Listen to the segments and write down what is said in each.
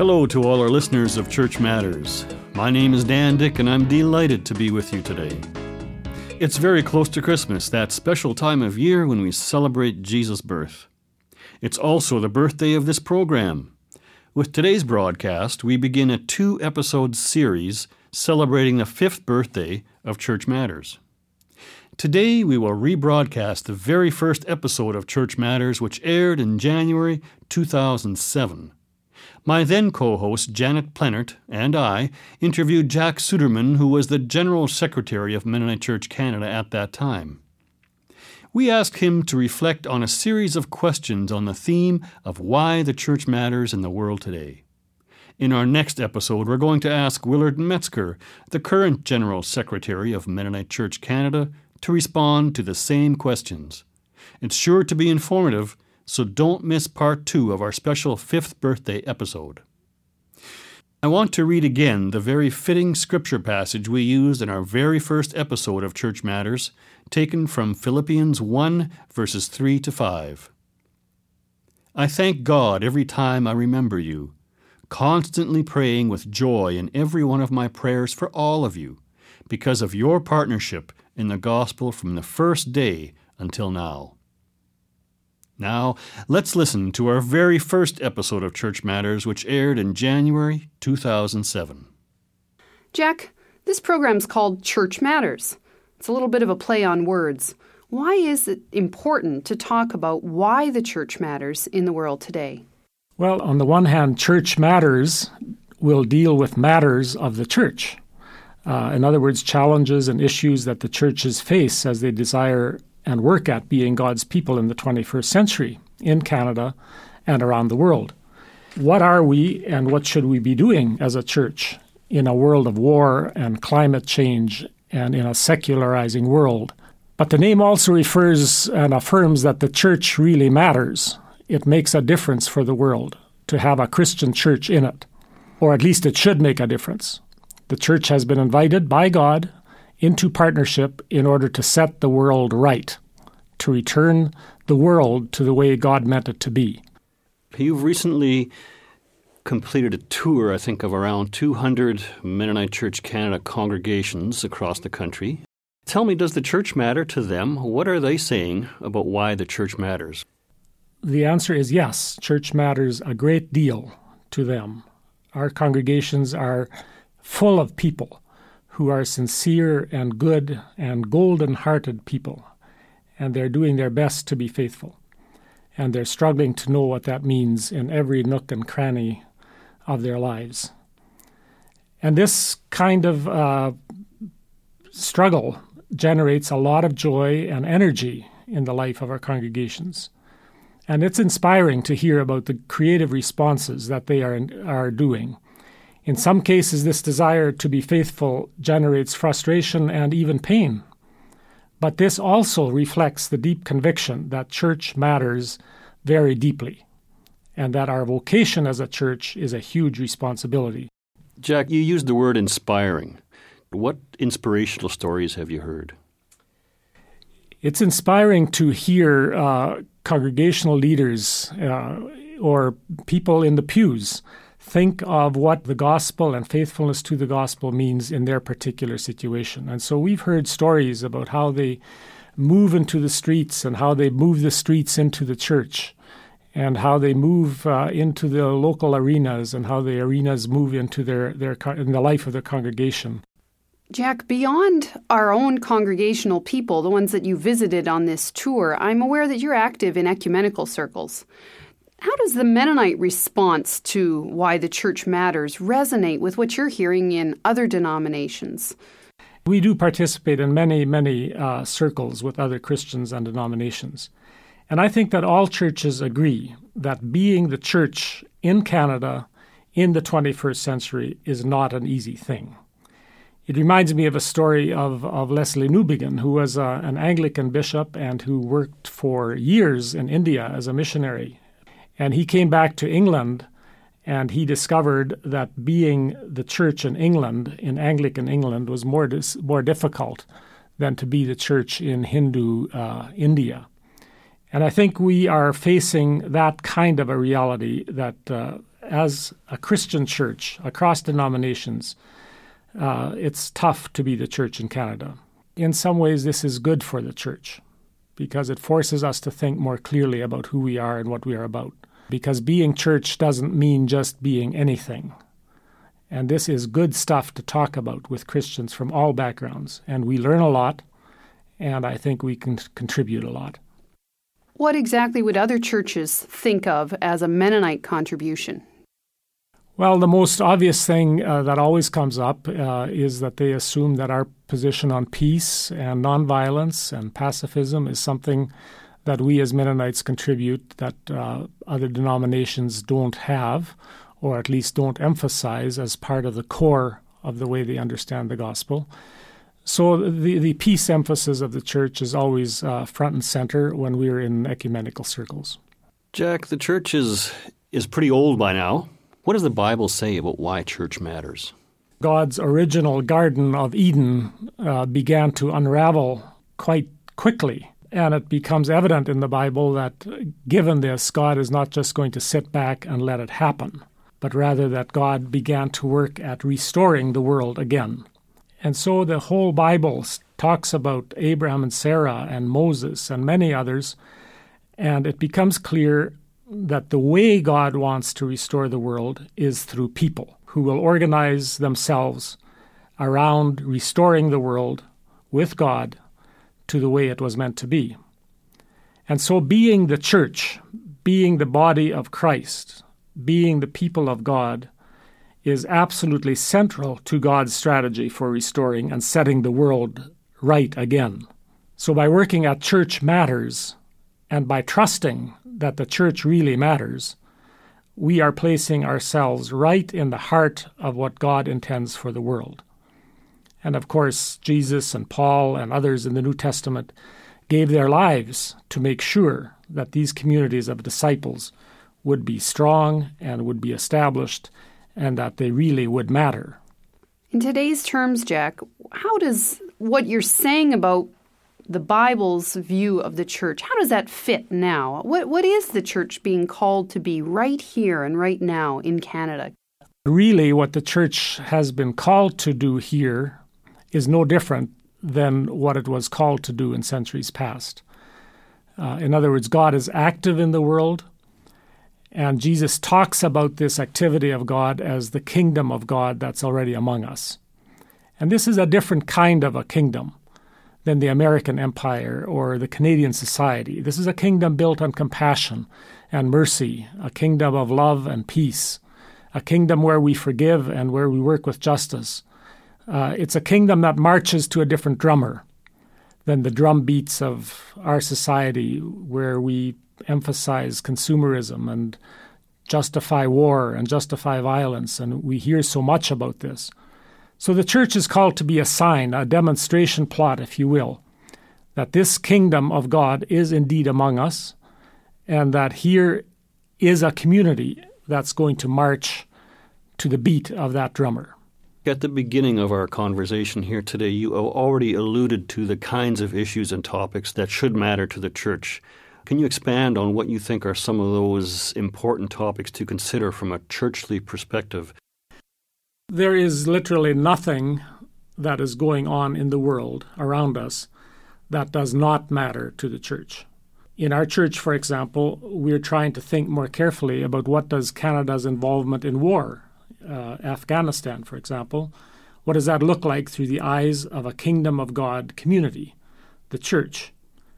Hello to all our listeners of Church Matters. My name is Dan Dyck, and I'm delighted to be with you today. It's very close to Christmas, that special time of year when we celebrate Jesus' birth. It's also the birthday of this program. With today's broadcast, we begin a two episode series celebrating the fifth birthday of Church Matters. Today, we will rebroadcast the very first episode of Church Matters, which aired in January 2007. My then co host, Janet Plenert, and I interviewed Jack Suderman, who was the General Secretary of Mennonite Church Canada at that time. We asked him to reflect on a series of questions on the theme of why the church matters in the world today. In our next episode, we're going to ask Willard Metzger, the current General Secretary of Mennonite Church Canada, to respond to the same questions. It's sure to be informative, so don't miss part two of our special fifth birthday episode. I want to read again the very fitting scripture passage we used in our very first episode of Church Matters, taken from Philippians 1, verses 3 to 5. I thank God every time I remember you, constantly praying with joy in every one of my prayers for all of you, because of your partnership in the gospel from the first day until now. Now, let's listen to our very first episode of Church Matters, which aired in January 2007. Jack, this program's called Church Matters. It's a little bit of a play on words. Why is it important to talk about why the church matters in the world today? Well, on the one hand, Church Matters will deal with matters of the church. Uh, in other words, challenges and issues that the churches face as they desire and work at being God's people in the 21st century in Canada and around the world. What are we and what should we be doing as a church in a world of war and climate change and in a secularizing world? But the name also refers and affirms that the church really matters. It makes a difference for the world to have a Christian church in it, or at least it should make a difference. The church has been invited by God into partnership in order to set the world right, to return the world to the way God meant it to be. You've recently completed a tour, I think, of around 200 Mennonite Church Canada congregations across the country. Tell me, does the church matter to them? What are they saying about why the church matters? The answer is yes. Church matters a great deal to them. Our congregations are full of people who are sincere and good and golden hearted people, and they're doing their best to be faithful. And they're struggling to know what that means in every nook and cranny of their lives. And this kind of uh, struggle generates a lot of joy and energy in the life of our congregations. And it's inspiring to hear about the creative responses that they are, are doing in some cases, this desire to be faithful generates frustration and even pain. But this also reflects the deep conviction that church matters very deeply and that our vocation as a church is a huge responsibility. Jack, you used the word inspiring. What inspirational stories have you heard? It's inspiring to hear uh, congregational leaders uh, or people in the pews think of what the gospel and faithfulness to the gospel means in their particular situation. And so we've heard stories about how they move into the streets and how they move the streets into the church and how they move uh, into the local arenas and how the arenas move into their, their in the life of their congregation. Jack, beyond our own congregational people, the ones that you visited on this tour, I'm aware that you're active in ecumenical circles. How does the Mennonite response to why the church matters resonate with what you're hearing in other denominations? We do participate in many, many uh, circles with other Christians and denominations. And I think that all churches agree that being the church in Canada in the 21st century is not an easy thing. It reminds me of a story of, of Lesslie Newbigin, who was uh, an Anglican bishop and who worked for years in India as a missionary and he came back to England and he discovered that being the church in England, in Anglican England, was more, dis- more difficult than to be the church in Hindu uh, India. And I think we are facing that kind of a reality that uh, as a Christian church across denominations, uh, it's tough to be the church in Canada. In some ways, this is good for the church because it forces us to think more clearly about who we are and what we are about. Because being church doesn't mean just being anything. And this is good stuff to talk about with Christians from all backgrounds. And we learn a lot, and I think we can contribute a lot. What exactly would other churches think of as a Mennonite contribution? Well, the most obvious thing uh, that always comes up uh, is that they assume that our position on peace and nonviolence and pacifism is something that we as Mennonites contribute that uh, other denominations don't have, or at least don't emphasize as part of the core of the way they understand the gospel. So the, the peace emphasis of the church is always uh, front and center when we're in ecumenical circles. Jack, the church is, is pretty old by now. What does the Bible say about why church matters? God's original Garden of Eden uh, began to unravel quite quickly. And it becomes evident in the Bible that uh, given this, God is not just going to sit back and let it happen, but rather that God began to work at restoring the world again. And so the whole Bible talks about Abraham and Sarah and Moses and many others, and it becomes clear that the way God wants to restore the world is through people who will organize themselves around restoring the world with God to the way it was meant to be. And so, being the church, being the body of Christ, being the people of God, is absolutely central to God's strategy for restoring and setting the world right again. So, by working at Church Matters and by trusting that the church really matters, we are placing ourselves right in the heart of what God intends for the world. And of course, Jesus and Paul and others in the New Testament gave their lives to make sure that these communities of disciples would be strong and would be established and that they really would matter. In today's terms, Jack, how does what you're saying about the Bible's view of the church, how does that fit now? What, what is the church being called to be right here and right now in Canada? Really, what the church has been called to do here is no different than what it was called to do in centuries past. Uh, in other words, God is active in the world, and Jesus talks about this activity of God as the kingdom of God that's already among us. And this is a different kind of a kingdom than the American empire or the Canadian society. This is a kingdom built on compassion and mercy, a kingdom of love and peace, a kingdom where we forgive and where we work with justice. Uh, it's a kingdom that marches to a different drummer than the drum beats of our society, where we emphasize consumerism and justify war and justify violence, and we hear so much about this. So the church is called to be a sign, a demonstration plot, if you will, that this kingdom of God is indeed among us, and that here is a community that's going to march to the beat of that drummer. At the beginning of our conversation here today, you already alluded to the kinds of issues and topics that should matter to the church. Can you expand on what you think are some of those important topics to consider from a churchly perspective? There is literally nothing that is going on in the world around us that does not matter to the church. In our church, for example, we're trying to think more carefully about what does Canada's involvement in war, uh, Afghanistan, for example, what does that look like through the eyes of a kingdom of God community, the church?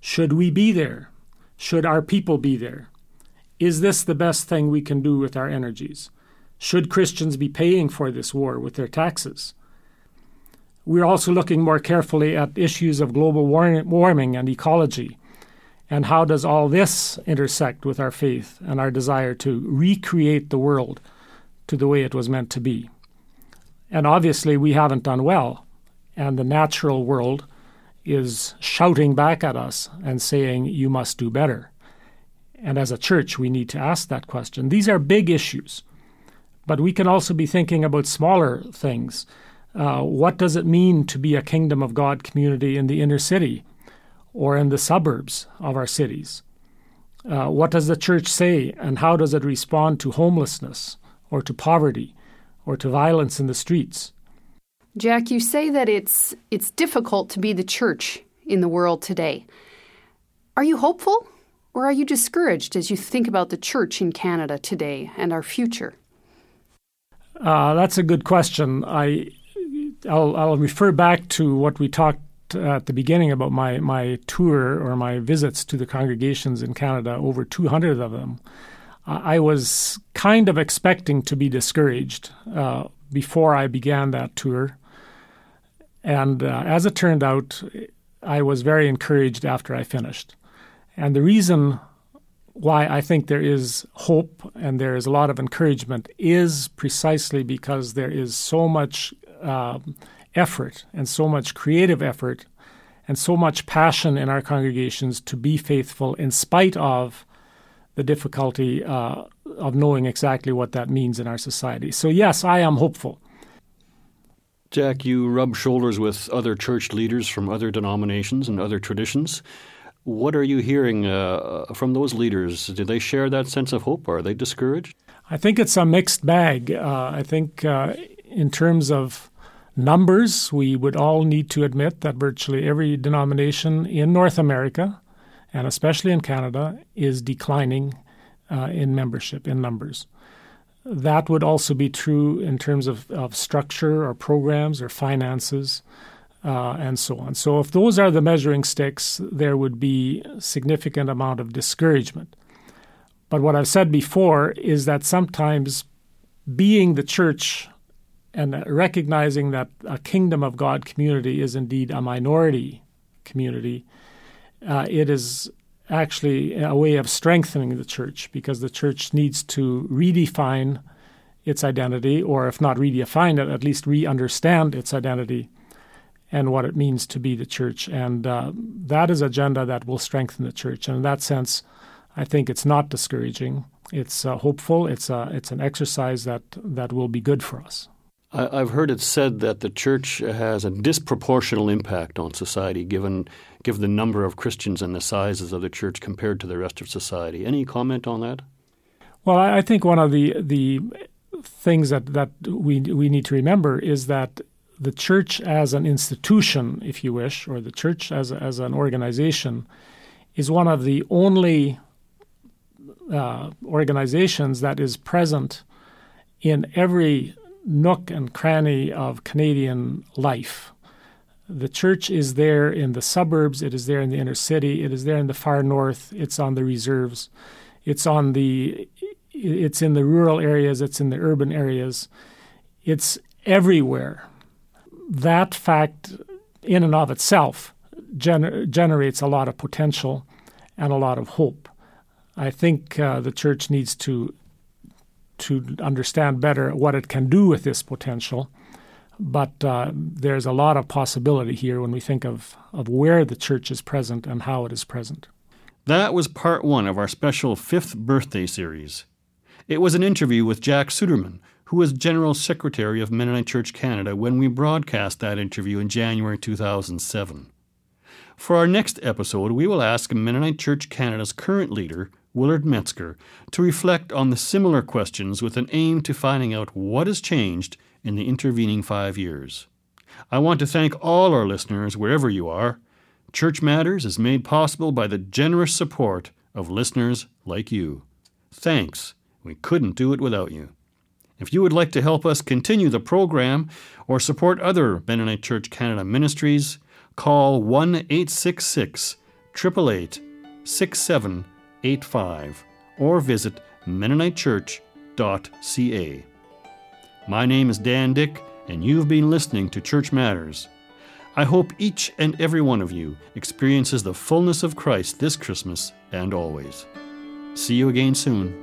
Should we be there? Should our people be there? Is this the best thing we can do with our energies? Should Christians be paying for this war with their taxes? We're also looking more carefully at issues of global warming and ecology. And how does all this intersect with our faith and our desire to recreate the world to the way it was meant to be? And obviously, we haven't done well. And the natural world is shouting back at us and saying, You must do better. And as a church, we need to ask that question. These are big issues, but we can also be thinking about smaller things. Uh, what does it mean to be a kingdom of God community in the inner city or in the suburbs of our cities? Uh, what does the church say, and how does it respond to homelessness or to poverty or to violence in the streets. Jack, you say that it's it's difficult to be the church in the world today. Are you hopeful or are you discouraged as you think about the church in Canada today and our future? Uh, that's a good question. I I'll, I'll refer back to what we talked at the beginning about my, my tour or my visits to the congregations in Canada, over 200 of them. I was kind of expecting to be discouraged uh, before I began that tour. And uh, as it turned out, I was very encouraged after I finished. And the reason why I think there is hope and there is a lot of encouragement is precisely because there is so much uh, effort and so much creative effort and so much passion in our congregations to be faithful in spite of the difficulty uh, of knowing exactly what that means in our society. So, yes, I am hopeful. Jack, you rub shoulders with other church leaders from other denominations and other traditions. What are you hearing uh, from those leaders? Do they share that sense of hope? Are they discouraged? I think it's a mixed bag. Uh, I think, uh, in terms of numbers, we would all need to admit that virtually every denomination in North America, and especially in Canada, is declining uh, in membership, in numbers. That would also be true in terms of, of structure or programs or finances uh, and so on. So, if those are the measuring sticks, there would be significant amount of discouragement. But what I've said before is that sometimes being the church and recognizing that a kingdom of God community is indeed a minority community, uh, it is actually a way of strengthening the church because the church needs to redefine its identity, or if not redefine it, at least re understand its identity and what it means to be the church. And uh, that is agenda that will strengthen the church. And in that sense, I think it's not discouraging. It's uh, hopeful. It's, a, it's an exercise that, that will be good for us. I've heard it said that the church has a disproportional impact on society given given the number of Christians and the sizes of the church compared to the rest of society. Any comment on that? Well, I think one of the the things that, that we we need to remember is that the church as an institution, if you wish, or the church as as an organization, is one of the only uh, organizations that is present in every nook and cranny of Canadian life. The church is there in the suburbs, it is there in the inner city, it is there in the far north, it's on the reserves, it's on the it's in the rural areas, it's in the urban areas. It's everywhere. That fact in and of itself gener- generates a lot of potential and a lot of hope. I think uh, the church needs to to understand better what it can do with this potential. But uh, there's a lot of possibility here when we think of, of where the church is present and how it is present. That was part one of our special fifth birthday series. It was an interview with Jack Suderman, who was General Secretary of Mennonite Church Canada when we broadcast that interview in January 2007. For our next episode, we will ask Mennonite Church Canada's current leader, Willard Metzger, to reflect on the similar questions with an aim to finding out what has changed in the intervening five years. I want to thank all our listeners wherever you are. Church Matters is made possible by the generous support of listeners like you. Thanks. We couldn't do it without you. If you would like to help us continue the program or support other Mennonite Church Canada ministries, call 1 866 888 85 or visit MennoniteChurch.ca. My name is Dan Dyck, and you've been listening to Church Matters. I hope each and every one of you experiences the fullness of Christ this Christmas and always. See you again soon.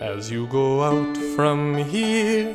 As you go out from here,